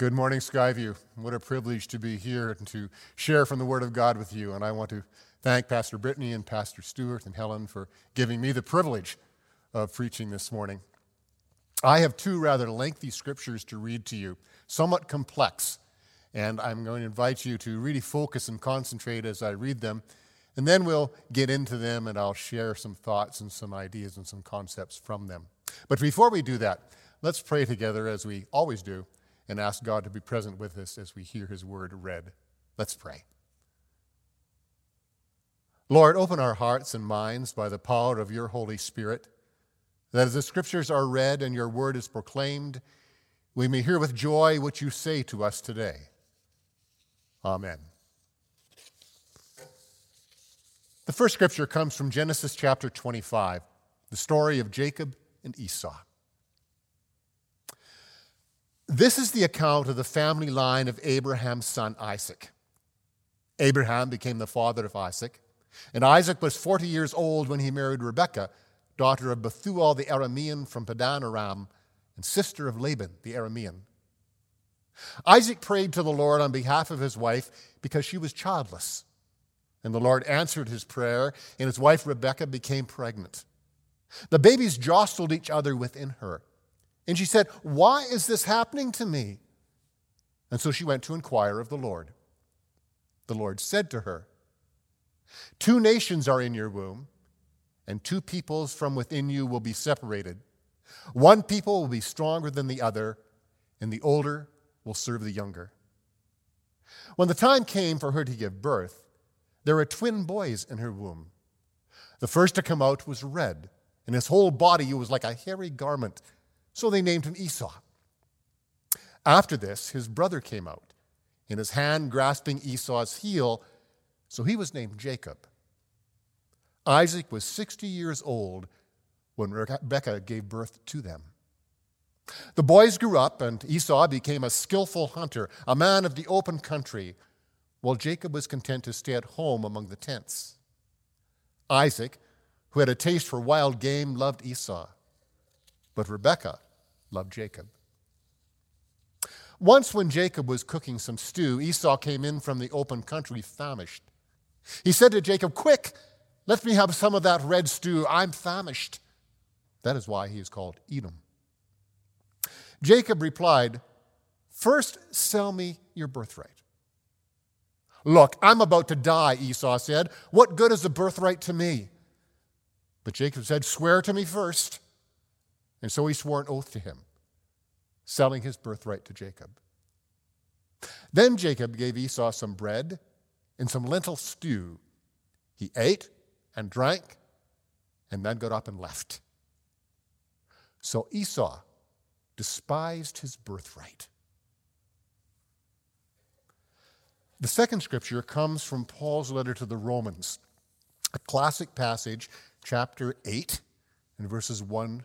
Good morning, Skyview. What a privilege to be here and to share from the Word of God with you. And I want to thank Pastor Brittany and Pastor Stewart and Helen for giving me the privilege of preaching this morning. I have two rather lengthy scriptures to read to you, somewhat complex, and I'm going to invite you to really focus and concentrate as I read them. And then we'll get into them and I'll share some thoughts and some ideas and some concepts from them. But before we do that, let's pray together as we always do and ask God to be present with us as we hear his word read. Let's pray. Lord, open our hearts and minds by the power of your Holy Spirit, that as the scriptures are read and your word is proclaimed, we may hear with joy what you say to us today. Amen. The first scripture comes from Genesis chapter 25, the story of Jacob and Esau. This is the account of the family line of Abraham's son Isaac. Abraham became the father of Isaac, and Isaac was 40 years old when he married Rebekah, daughter of Bethuel the Aramean from Padan Aram, and sister of Laban the Aramean. Isaac prayed to the Lord on behalf of his wife because she was childless. And the Lord answered his prayer, and his wife Rebekah became pregnant. The babies jostled each other within her. And she said, Why is this happening to me? And so she went to inquire of the Lord. The Lord said to her, Two nations are in your womb, and two peoples from within you will be separated. One people will be stronger than the other, and the older will serve the younger. When the time came for her to give birth, there were twin boys in her womb. The first to come out was red, and his whole body was like a hairy garment so they named him Esau. After this, his brother came out, in his hand grasping Esau's heel, so he was named Jacob. Isaac was 60 years old when Rebekah gave birth to them. The boys grew up, and Esau became a skillful hunter, a man of the open country, while Jacob was content to stay at home among the tents. Isaac, who had a taste for wild game, loved Esau but Rebekah loved Jacob. Once, when Jacob was cooking some stew, Esau came in from the open country famished. He said to Jacob, Quick, let me have some of that red stew. I'm famished. That is why he is called Edom. Jacob replied, First, sell me your birthright. Look, I'm about to die, Esau said. What good is the birthright to me? But Jacob said, Swear to me first. And so he swore an oath to him, selling his birthright to Jacob. Then Jacob gave Esau some bread and some lentil stew. He ate and drank and then got up and left. So Esau despised his birthright. The second scripture comes from Paul's letter to the Romans, a classic passage, chapter 8, and verses 1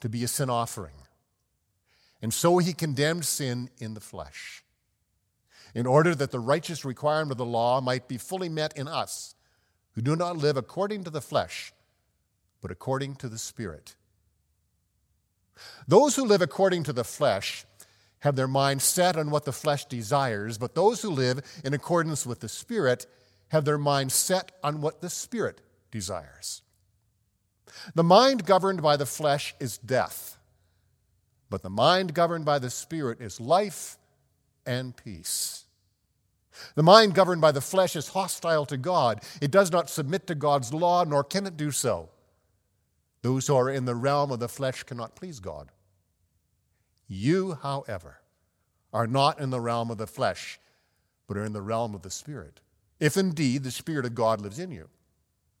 to be a sin offering. And so he condemned sin in the flesh, in order that the righteous requirement of the law might be fully met in us, who do not live according to the flesh, but according to the Spirit. Those who live according to the flesh have their mind set on what the flesh desires, but those who live in accordance with the Spirit have their mind set on what the Spirit desires. The mind governed by the flesh is death, but the mind governed by the Spirit is life and peace. The mind governed by the flesh is hostile to God. It does not submit to God's law, nor can it do so. Those who are in the realm of the flesh cannot please God. You, however, are not in the realm of the flesh, but are in the realm of the Spirit, if indeed the Spirit of God lives in you.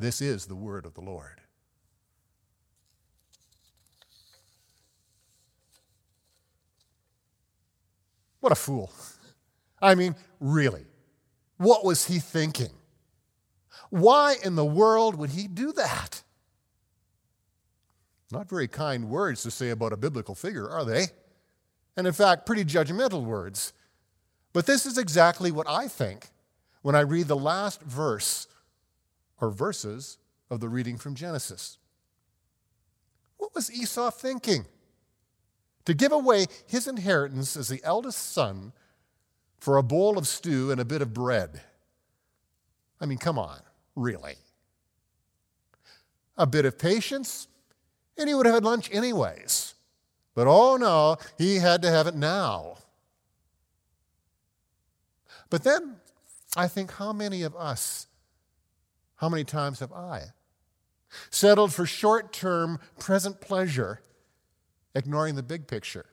This is the word of the Lord. What a fool. I mean, really, what was he thinking? Why in the world would he do that? Not very kind words to say about a biblical figure, are they? And in fact, pretty judgmental words. But this is exactly what I think when I read the last verse or verses of the reading from Genesis. What was Esau thinking? To give away his inheritance as the eldest son for a bowl of stew and a bit of bread. I mean, come on, really. A bit of patience, and he would have had lunch anyways. But oh no, he had to have it now. But then I think, how many of us, how many times have I settled for short term present pleasure, ignoring the big picture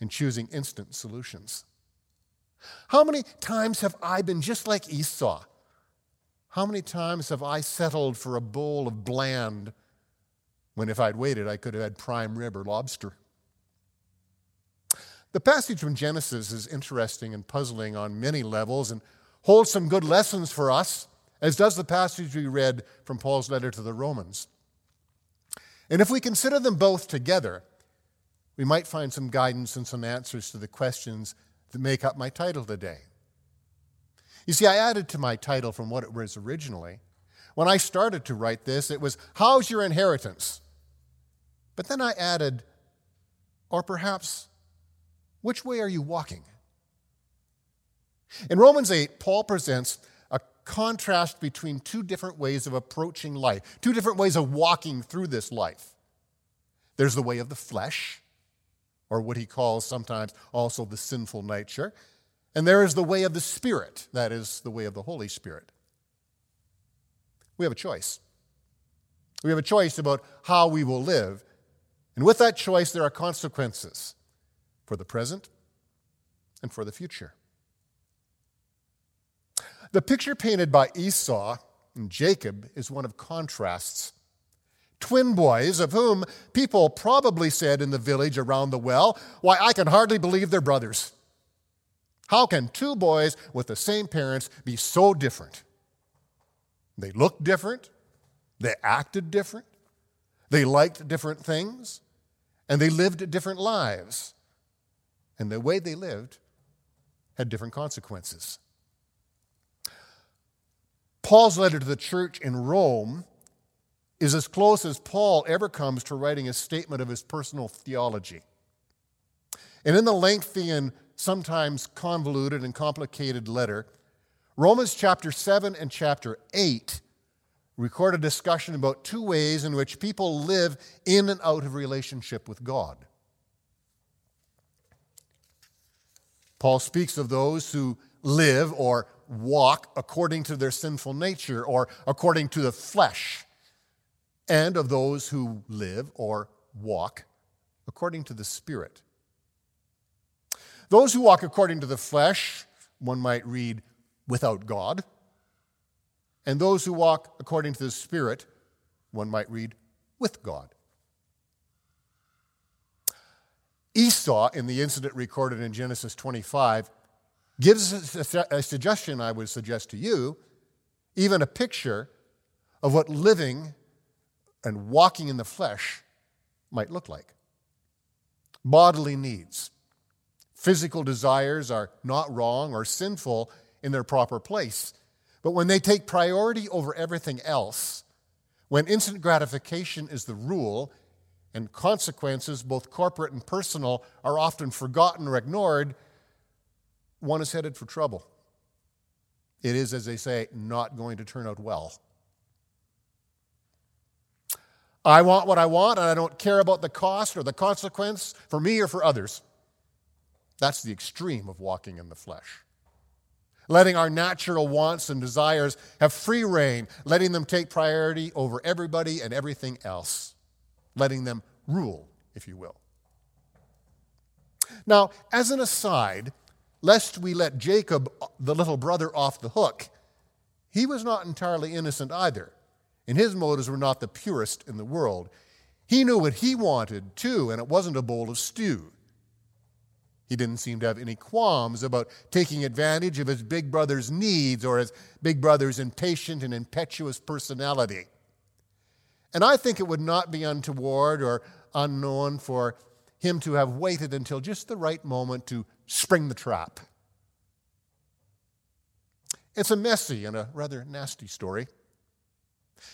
and choosing instant solutions? How many times have I been just like Esau? How many times have I settled for a bowl of bland when if I'd waited, I could have had prime rib or lobster? The passage from Genesis is interesting and puzzling on many levels and holds some good lessons for us, as does the passage we read from Paul's letter to the Romans. And if we consider them both together, we might find some guidance and some answers to the questions that make up my title today. You see, I added to my title from what it was originally. When I started to write this, it was, How's your inheritance? But then I added, Or perhaps, which way are you walking? In Romans 8, Paul presents contrast between two different ways of approaching life, two different ways of walking through this life. There's the way of the flesh, or what he calls sometimes also the sinful nature, and there is the way of the Spirit, that is, the way of the Holy Spirit. We have a choice. We have a choice about how we will live. And with that choice, there are consequences for the present and for the future. The picture painted by Esau and Jacob is one of contrasts. Twin boys, of whom people probably said in the village around the well, Why, I can hardly believe they're brothers. How can two boys with the same parents be so different? They looked different, they acted different, they liked different things, and they lived different lives and the way they lived had different consequences. Paul's letter to the church in Rome is as close as Paul ever comes to writing a statement of his personal theology. And in the lengthy and sometimes convoluted and complicated letter, Romans chapter 7 and chapter 8 record a discussion about two ways in which people live in and out of relationship with God. Paul speaks of those who live or walk according to their sinful nature or according to the flesh, and of those who live or walk according to the Spirit. Those who walk according to the flesh, one might read, without God. And those who walk according to the Spirit, one might read, with God. Esau, in the incident recorded in Genesis 25, gives a suggestion I would suggest to you, even a picture of what living and walking in the flesh might look like. Bodily needs, physical desires are not wrong or sinful in their proper place. But when they take priority over everything else, when instant gratification is the rule and consequences, both corporate and personal, are often forgotten or ignored, one is headed for trouble. It is, as they say, not going to turn out well. I want what I want, and I don't care about the cost or the consequence for me or for others. That's the extreme of walking in the flesh. Letting our natural wants and desires have free rein, letting them take priority over everybody and everything else, letting them rule, if you will. Now, as an aside, lest we let Jacob, the little brother, off the hook, he was not entirely innocent either, and his motives were not the purest in the world. He knew what he wanted, too, and it wasn't a bowl of stew. He didn't seem to have any qualms about taking advantage of his big brother's needs or his big brother's impatient and impetuous personality. And I think it would not be untoward or unknown for him to have waited until just the right moment to spring the trap. It's a messy and a rather nasty story.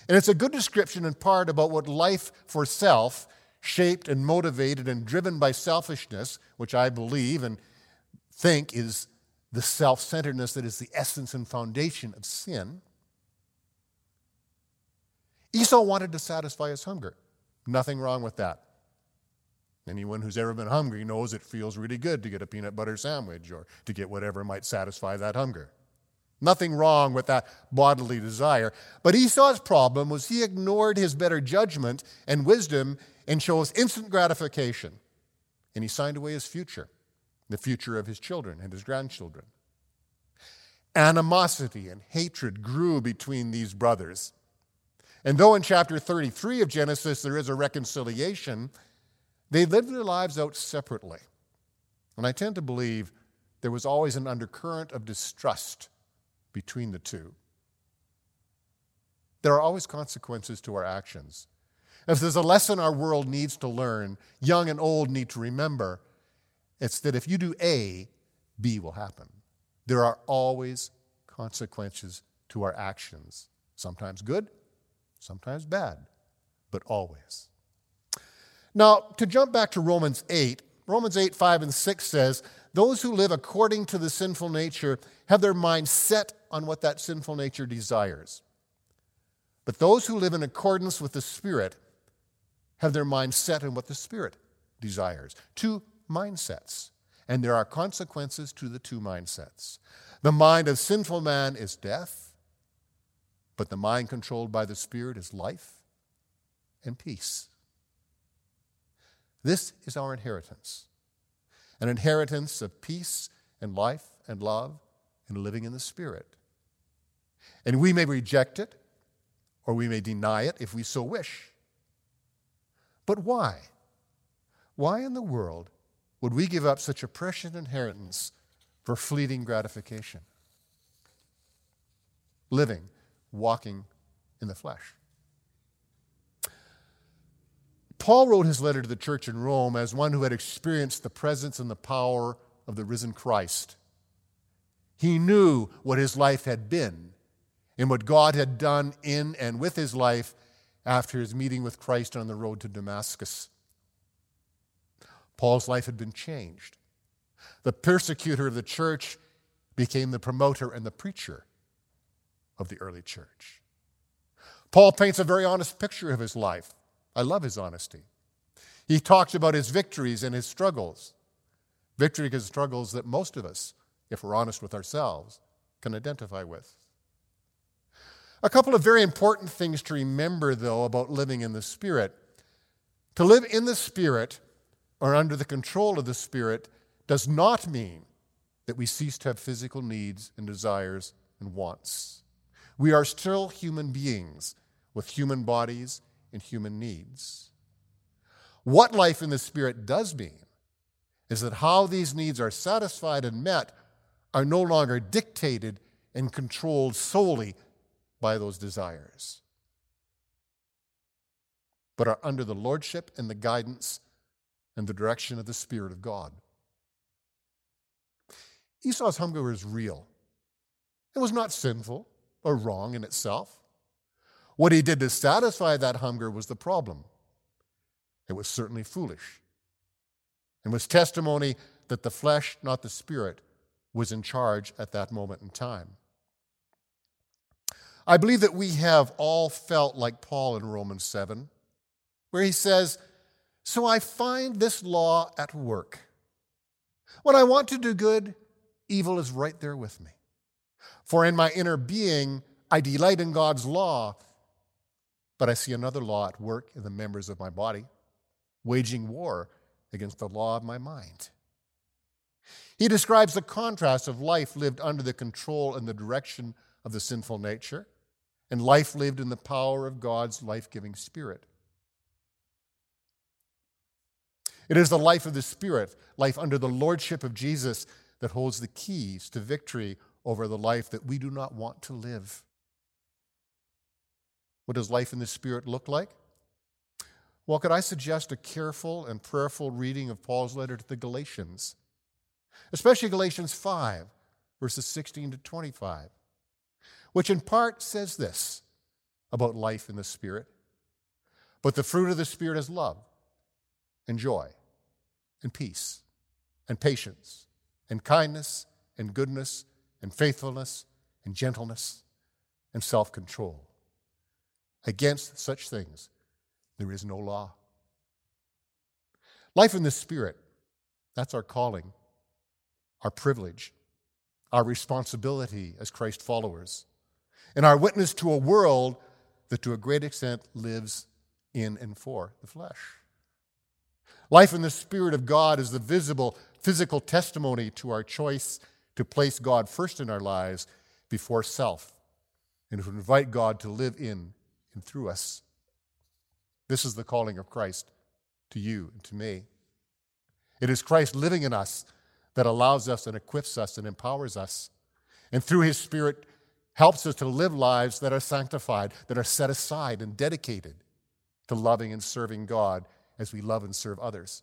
And it's a good description in part about what life for self, shaped and motivated and driven by selfishness, which I believe and think is the self centeredness that is the essence and foundation of sin. Esau wanted to satisfy his hunger. Nothing wrong with that. Anyone who's ever been hungry knows it feels really good to get a peanut butter sandwich or to get whatever might satisfy that hunger. Nothing wrong with that bodily desire. But Esau's problem was he ignored his better judgment and wisdom and chose instant gratification. And he signed away his future, the future of his children and his grandchildren. Animosity and hatred grew between these brothers. And though in chapter 33 of Genesis there is a reconciliation, they lived their lives out separately. And I tend to believe there was always an undercurrent of distrust between the two. There are always consequences to our actions. If there's a lesson our world needs to learn, young and old need to remember, it's that if you do A, B will happen. There are always consequences to our actions, sometimes good, sometimes bad, but always. Now, to jump back to Romans 8, Romans 8, 5, and 6 says, Those who live according to the sinful nature have their mind set on what that sinful nature desires. But those who live in accordance with the Spirit have their mind set on what the Spirit desires. Two mindsets. And there are consequences to the two mindsets. The mind of sinful man is death, but the mind controlled by the Spirit is life and peace. This is our inheritance an inheritance of peace and life and love and living in the Spirit. And we may reject it or we may deny it if we so wish. But why? Why in the world would we give up such a precious inheritance for fleeting gratification? Living, walking in the flesh. Paul wrote his letter to the church in Rome as one who had experienced the presence and the power of the risen Christ. He knew what his life had been and what God had done in and with his life after his meeting with Christ on the road to Damascus. Paul's life had been changed. The persecutor of the church became the promoter and the preacher of the early church. Paul paints a very honest picture of his life. I love his honesty. He talks about his victories and his struggles. Victory is struggles that most of us, if we're honest with ourselves, can identify with. A couple of very important things to remember, though, about living in the Spirit. To live in the Spirit or under the control of the Spirit does not mean that we cease to have physical needs and desires and wants. We are still human beings with human bodies human needs. What life in the Spirit does mean is that how these needs are satisfied and met are no longer dictated and controlled solely by those desires, but are under the lordship and the guidance and the direction of the Spirit of God. Esau's hunger was real. It was not sinful or wrong in itself. What he did to satisfy that hunger was the problem. It was certainly foolish and was testimony that the flesh, not the spirit, was in charge at that moment in time. I believe that we have all felt like Paul in Romans 7. where he says, So I find this law at work. When I want to do good, evil is right there with me. For in my inner being, I delight in God's law, but I see another law at work in the members of my body, waging war against the law of my mind. He describes the contrast of life lived under the control and the direction of the sinful nature, and life lived in the power of God's life giving Spirit. It is the life of the Spirit, life under the lordship of Jesus, that holds the keys to victory over the life that we do not want to live. What does life in the Spirit look like? Well, could I suggest a careful and prayerful reading of Paul's letter to the Galatians, especially Galatians 5, verses 16 to 25, which in part says this about life in the Spirit. But the fruit of the Spirit is love and joy and peace and patience and kindness and goodness and faithfulness and gentleness and self control. Against such things, there is no law. Life in the Spirit, that's our calling, our privilege, our responsibility as Christ followers, and our witness to a world that to a great extent lives in and for the flesh. Life in the Spirit of God is the visible physical testimony to our choice to place God first in our lives before self and to invite God to live in and through us. This is the calling of Christ to you and to me. It is Christ living in us that allows us and equips us and empowers us. And through his Spirit, helps us to live lives that are sanctified, that are set aside and dedicated to loving and serving God as we love and serve others.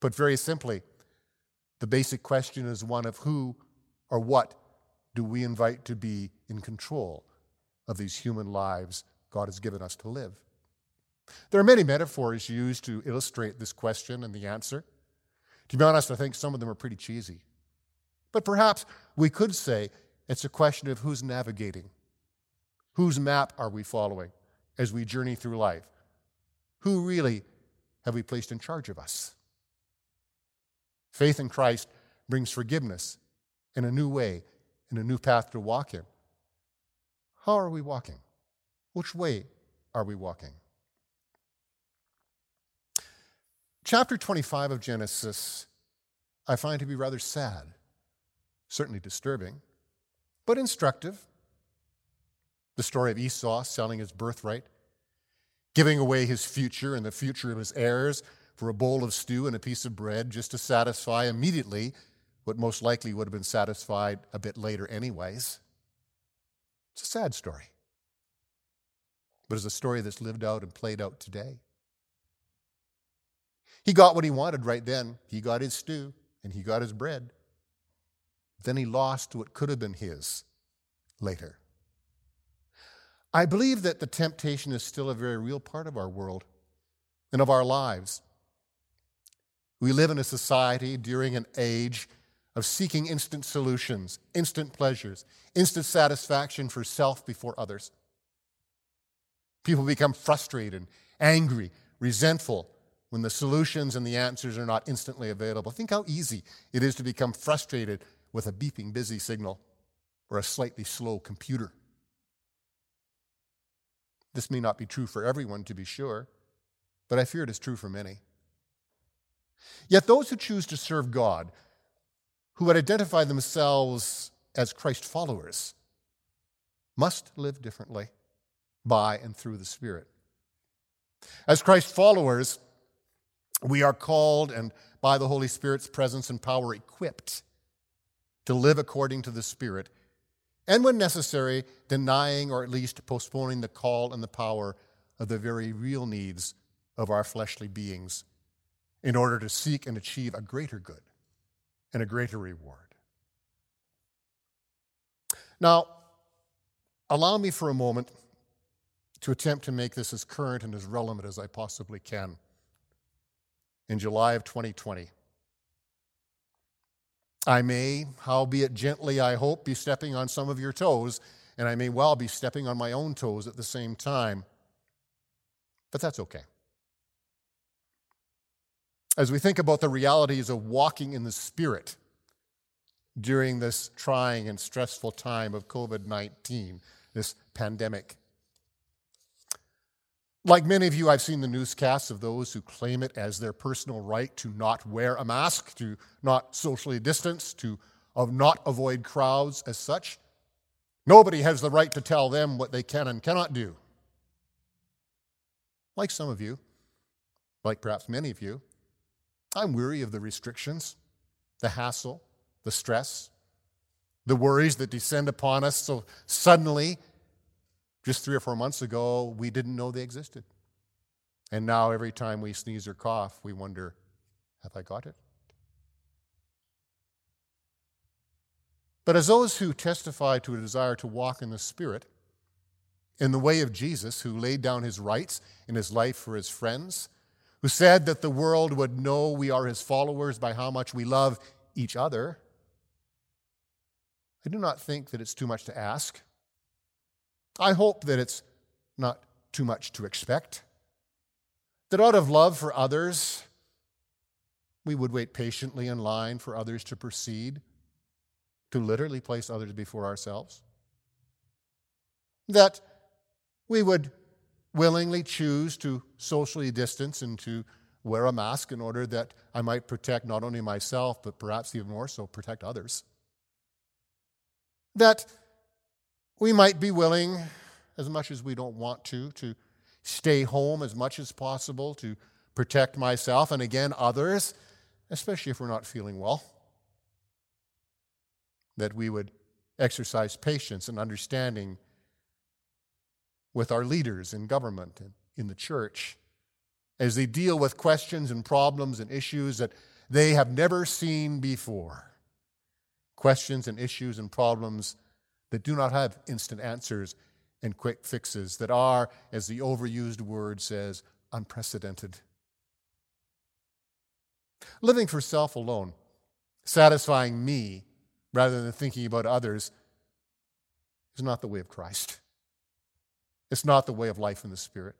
Put very simply, the basic question is one of who or what do we invite to be in control of these human lives God has given us to live? There are many metaphors used to illustrate this question and the answer. To be honest, I think some of them are pretty cheesy. But perhaps we could say it's a question of who's navigating. Whose map are we following as we journey through life? Who really have we placed in charge of us? Faith in Christ brings forgiveness in a new way, in a new path to walk in. How are we walking? Which way are we walking? Chapter 25 of Genesis, I find to be rather sad, certainly disturbing, but instructive. The story of Esau selling his birthright, giving away his future and the future of his heirs for a bowl of stew and a piece of bread just to satisfy immediately what most likely would have been satisfied a bit later, anyways. It's a sad story, but it's a story that's lived out and played out today. He got what he wanted right then. He got his stew and he got his bread. Then he lost what could have been his later. I believe that the temptation is still a very real part of our world and of our lives. We live in a society during an age of seeking instant solutions, instant pleasures, instant satisfaction for self before others. People become frustrated, angry, resentful, when the solutions and the answers are not instantly available. Think how easy it is to become frustrated with a beeping busy signal or a slightly slow computer. This may not be true for everyone, to be sure, but I fear it is true for many. Yet those who choose to serve God, who would identify themselves as Christ followers, must live differently by and through the Spirit. As Christ followers, we are called and by the Holy Spirit's presence and power equipped to live according to the Spirit, and when necessary, denying or at least postponing the call and the power of the very real needs of our fleshly beings in order to seek and achieve a greater good and a greater reward. Now, allow me for a moment to attempt to make this as current and as relevant as I possibly can in July of 2020. I may, howbeit gently, I hope, be stepping on some of your toes, and I may well be stepping on my own toes at the same time. But that's okay. As we think about the realities of walking in the Spirit during this trying and stressful time of COVID 19, this pandemic. Like many of you, I've seen the newscasts of those who claim it as their personal right to not wear a mask, to not socially distance, to of not avoid crowds as such. Nobody has the right to tell them what they can and cannot do. Like some of you, like perhaps many of you, I'm weary of the restrictions, the hassle, the stress, the worries that descend upon us so suddenly just three or four months ago, we didn't know they existed. And now, every time we sneeze or cough, we wonder, have I got it? But as those who testify to a desire to walk in the Spirit, in the way of Jesus, who laid down his rights in his life for his friends, who said that the world would know we are his followers by how much we love each other, I do not think that it's too much to ask I hope that it's not too much to expect. That out of love for others, we would wait patiently in line for others to proceed, to literally place others before ourselves. That we would willingly choose to socially distance and to wear a mask in order that I might protect not only myself, but perhaps even more so, protect others. That we might be willing, as much as we don't want to, to stay home as much as possible to protect myself and again others, especially if we're not feeling well. That we would exercise patience and understanding with our leaders in government and in the church as they deal with questions and problems and issues that they have never seen before. Questions and issues and problems that do not have instant answers and quick fixes, that are, as the overused word says, unprecedented. Living for self alone, satisfying me rather than thinking about others, is not the way of Christ. It's not the way of life in the Spirit.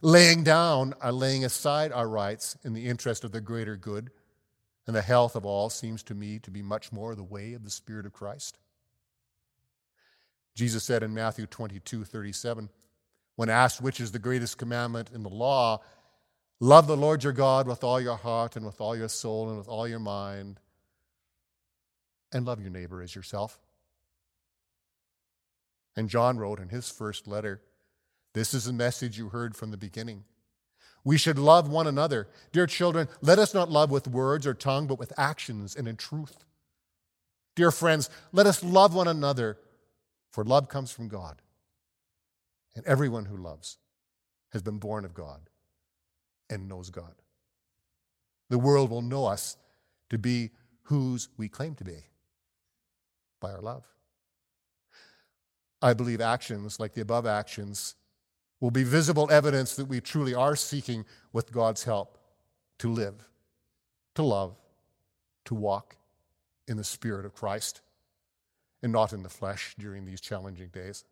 Laying down or laying aside our rights in the interest of the greater good and the health of all seems to me to be much more the way of the Spirit of Christ. Jesus said in Matthew 22 37, when asked which is the greatest commandment in the law, love the Lord your God with all your heart and with all your soul and with all your mind, and love your neighbor as yourself. And John wrote in his first letter, This is the message you heard from the beginning. We should love one another. Dear children, let us not love with words or tongue, but with actions and in truth. Dear friends, let us love one another for love comes from God. And everyone who loves has been born of God and knows God. The world will know us to be whose we claim to be by our love. I believe actions like the above actions will be visible evidence that we truly are seeking, with God's help, to live, to love, to walk in the Spirit of Christ and not in the flesh during these challenging days.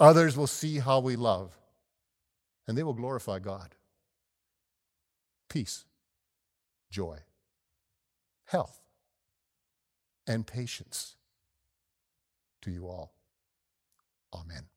Others will see how we love, and they will glorify God. Peace, joy, health, and patience to you all. Amen.